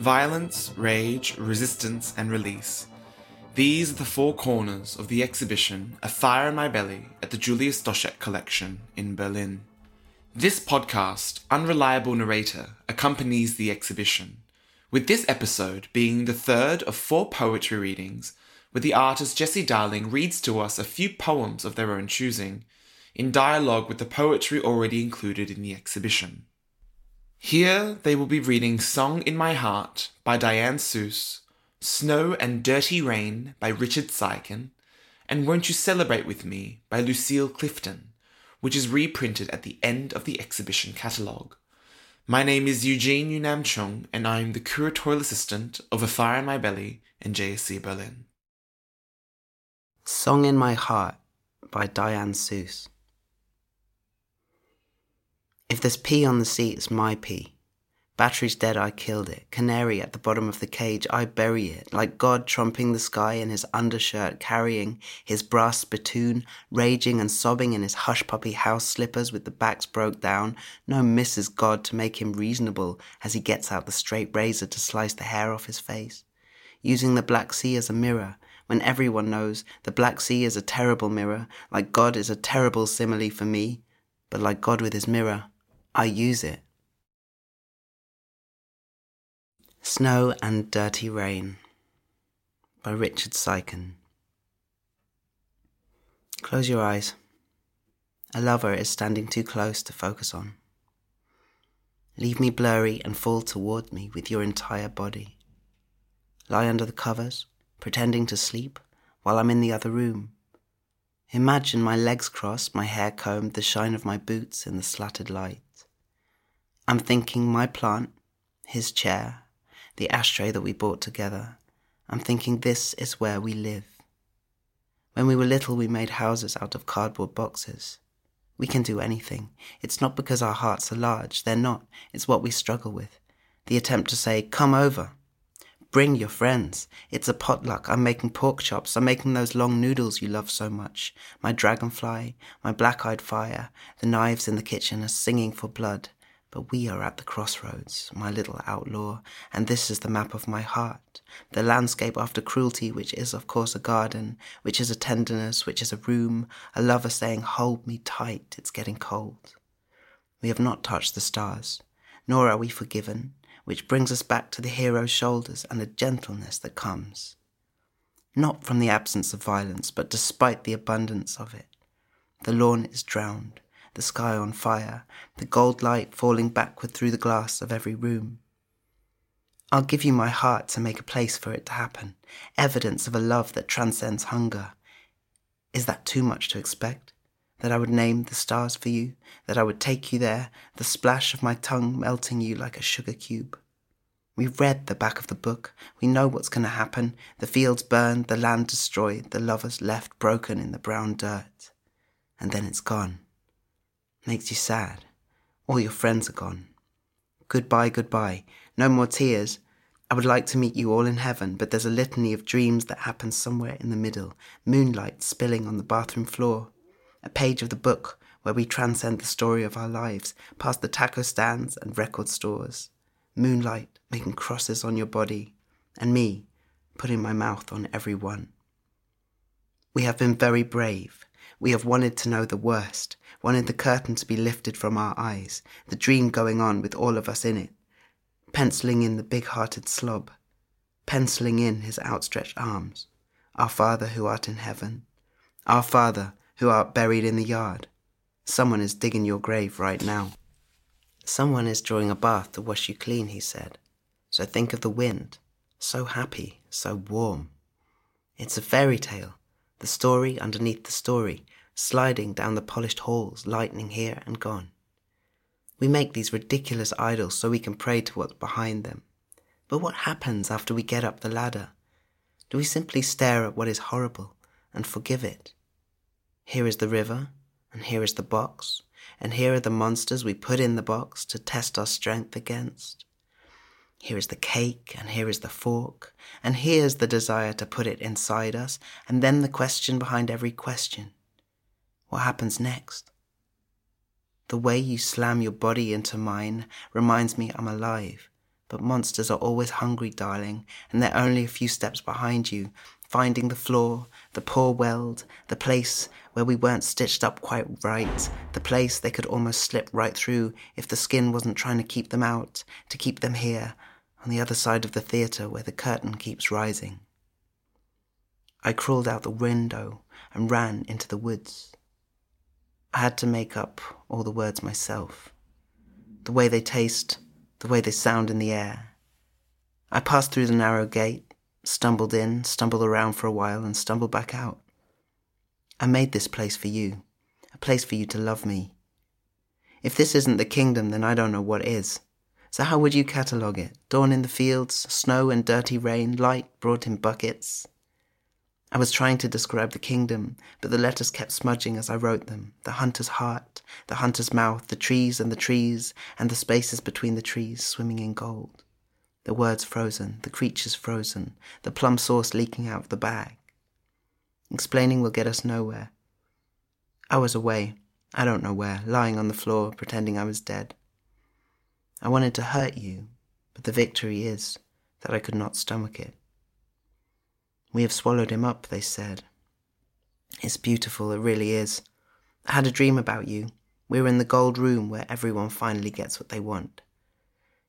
Violence, rage, resistance, and release. These are the four corners of the exhibition A Fire in My Belly at the Julia Stoschek Collection in Berlin. This podcast, Unreliable Narrator, accompanies the exhibition, with this episode being the third of four poetry readings where the artist Jesse Darling reads to us a few poems of their own choosing, in dialogue with the poetry already included in the exhibition. Here they will be reading Song in My Heart by Diane Seuss, Snow and Dirty Rain by Richard Siken, and Won't You Celebrate With Me by Lucille Clifton, which is reprinted at the end of the exhibition catalogue. My name is Eugene Yunam Chung, and I am the curatorial assistant of A Fire in My Belly in JSC Berlin. Song in My Heart by Diane Seuss. If there's pee on the seat, it's my pee. Battery's dead, I killed it. Canary at the bottom of the cage, I bury it. Like God trumping the sky in his undershirt, carrying his brass spittoon, raging and sobbing in his hush puppy house slippers with the backs broke down. No Mrs. God to make him reasonable as he gets out the straight razor to slice the hair off his face. Using the Black Sea as a mirror, when everyone knows the Black Sea is a terrible mirror, like God is a terrible simile for me, but like God with his mirror, I use it. Snow and Dirty Rain by Richard Siken. Close your eyes. A lover is standing too close to focus on. Leave me blurry and fall toward me with your entire body. Lie under the covers, pretending to sleep while I'm in the other room. Imagine my legs crossed, my hair combed, the shine of my boots in the slatted light. I'm thinking my plant, his chair, the ashtray that we bought together. I'm thinking this is where we live. When we were little, we made houses out of cardboard boxes. We can do anything. It's not because our hearts are large, they're not. It's what we struggle with. The attempt to say, come over. Bring your friends. It's a potluck. I'm making pork chops. I'm making those long noodles you love so much. My dragonfly, my black eyed fire, the knives in the kitchen are singing for blood. But we are at the crossroads, my little outlaw, and this is the map of my heart. The landscape after cruelty, which is, of course, a garden, which is a tenderness, which is a room, a lover saying, Hold me tight, it's getting cold. We have not touched the stars, nor are we forgiven, which brings us back to the hero's shoulders and the gentleness that comes. Not from the absence of violence, but despite the abundance of it. The lawn is drowned the sky on fire, the gold light falling backward through the glass of every room. I'll give you my heart to make a place for it to happen, evidence of a love that transcends hunger. Is that too much to expect? That I would name the stars for you, that I would take you there, the splash of my tongue melting you like a sugar cube. We've read the back of the book. We know what's going to happen. The fields burned, the land destroyed, the lovers left broken in the brown dirt. And then it's gone makes you sad. All your friends are gone. Goodbye, goodbye. No more tears. I would like to meet you all in heaven, but there's a litany of dreams that happen somewhere in the middle, moonlight spilling on the bathroom floor. A page of the book where we transcend the story of our lives, past the taco stands and record stores. Moonlight making crosses on your body, and me putting my mouth on every one. We have been very brave. We have wanted to know the worst, wanted the curtain to be lifted from our eyes, the dream going on with all of us in it, penciling in the big hearted slob, penciling in his outstretched arms, Our Father who art in heaven, Our Father who art buried in the yard. Someone is digging your grave right now. Someone is drawing a bath to wash you clean, he said. So think of the wind, so happy, so warm. It's a fairy tale, the story underneath the story, sliding down the polished halls, lightning here and gone. We make these ridiculous idols so we can pray to what's behind them. But what happens after we get up the ladder? Do we simply stare at what is horrible and forgive it? Here is the river, and here is the box, and here are the monsters we put in the box to test our strength against. Here is the cake, and here is the fork, and here's the desire to put it inside us, and then the question behind every question what happens next? The way you slam your body into mine reminds me I'm alive, But monsters are always hungry, darling, and they're only a few steps behind you, finding the flaw, the poor weld, the place where we weren't stitched up quite right, the place they could almost slip right through if the skin wasn't trying to keep them out, to keep them here, on the other side of the theatre where the curtain keeps rising. I crawled out the window and ran into the woods. I had to make up all the words myself, the way they taste, the way they sound in the air. I passed through the narrow gate, stumbled in, stumbled around for a while, and stumbled back out. I made this place for you, a place for you to love me. If this isn't the kingdom, then I don't know what is. So how would you catalogue it? Dawn in the fields, snow and dirty rain, light brought in buckets. I was trying to describe the kingdom, but the letters kept smudging as I wrote them. The hunter's heart, the hunter's mouth, the trees and the trees, and the spaces between the trees swimming in gold the words frozen, the creatures frozen, the plum sauce leaking out of the bag. Explaining will get us nowhere. I was away, I don't know where, lying on the floor, pretending I was dead. I wanted to hurt you, but the victory is that I could not stomach it. We have swallowed him up, they said. It's beautiful, it really is. I had a dream about you. We were in the gold room where everyone finally gets what they want.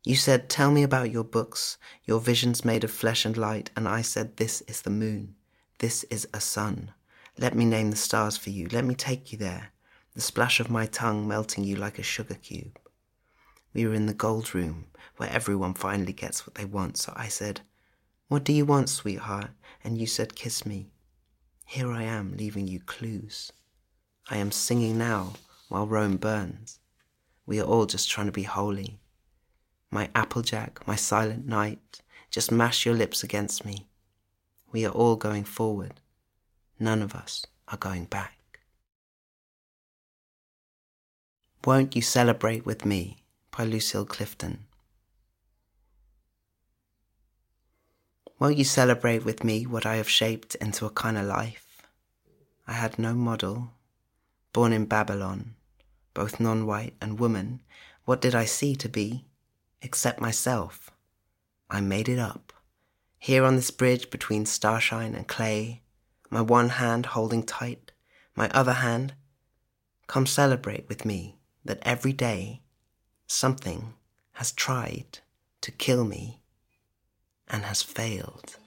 You said, Tell me about your books, your visions made of flesh and light, and I said, This is the moon. This is a sun. Let me name the stars for you. Let me take you there. The splash of my tongue melting you like a sugar cube. We were in the gold room, where everyone finally gets what they want, so I said, What do you want, sweetheart? And you said, Kiss me. Here I am, leaving you clues. I am singing now while Rome burns. We are all just trying to be holy my Applejack, my silent night, just mash your lips against me. We are all going forward. None of us are going back. Won't You Celebrate With Me by Lucille Clifton. Won't you celebrate with me what I have shaped into a kind of life? I had no model, born in Babylon, both non white and woman. What did I see to be? except myself. I made it up. Here on this bridge between starshine and clay, my one hand holding tight, my other hand, come celebrate with me that every day something has tried to kill me and has failed.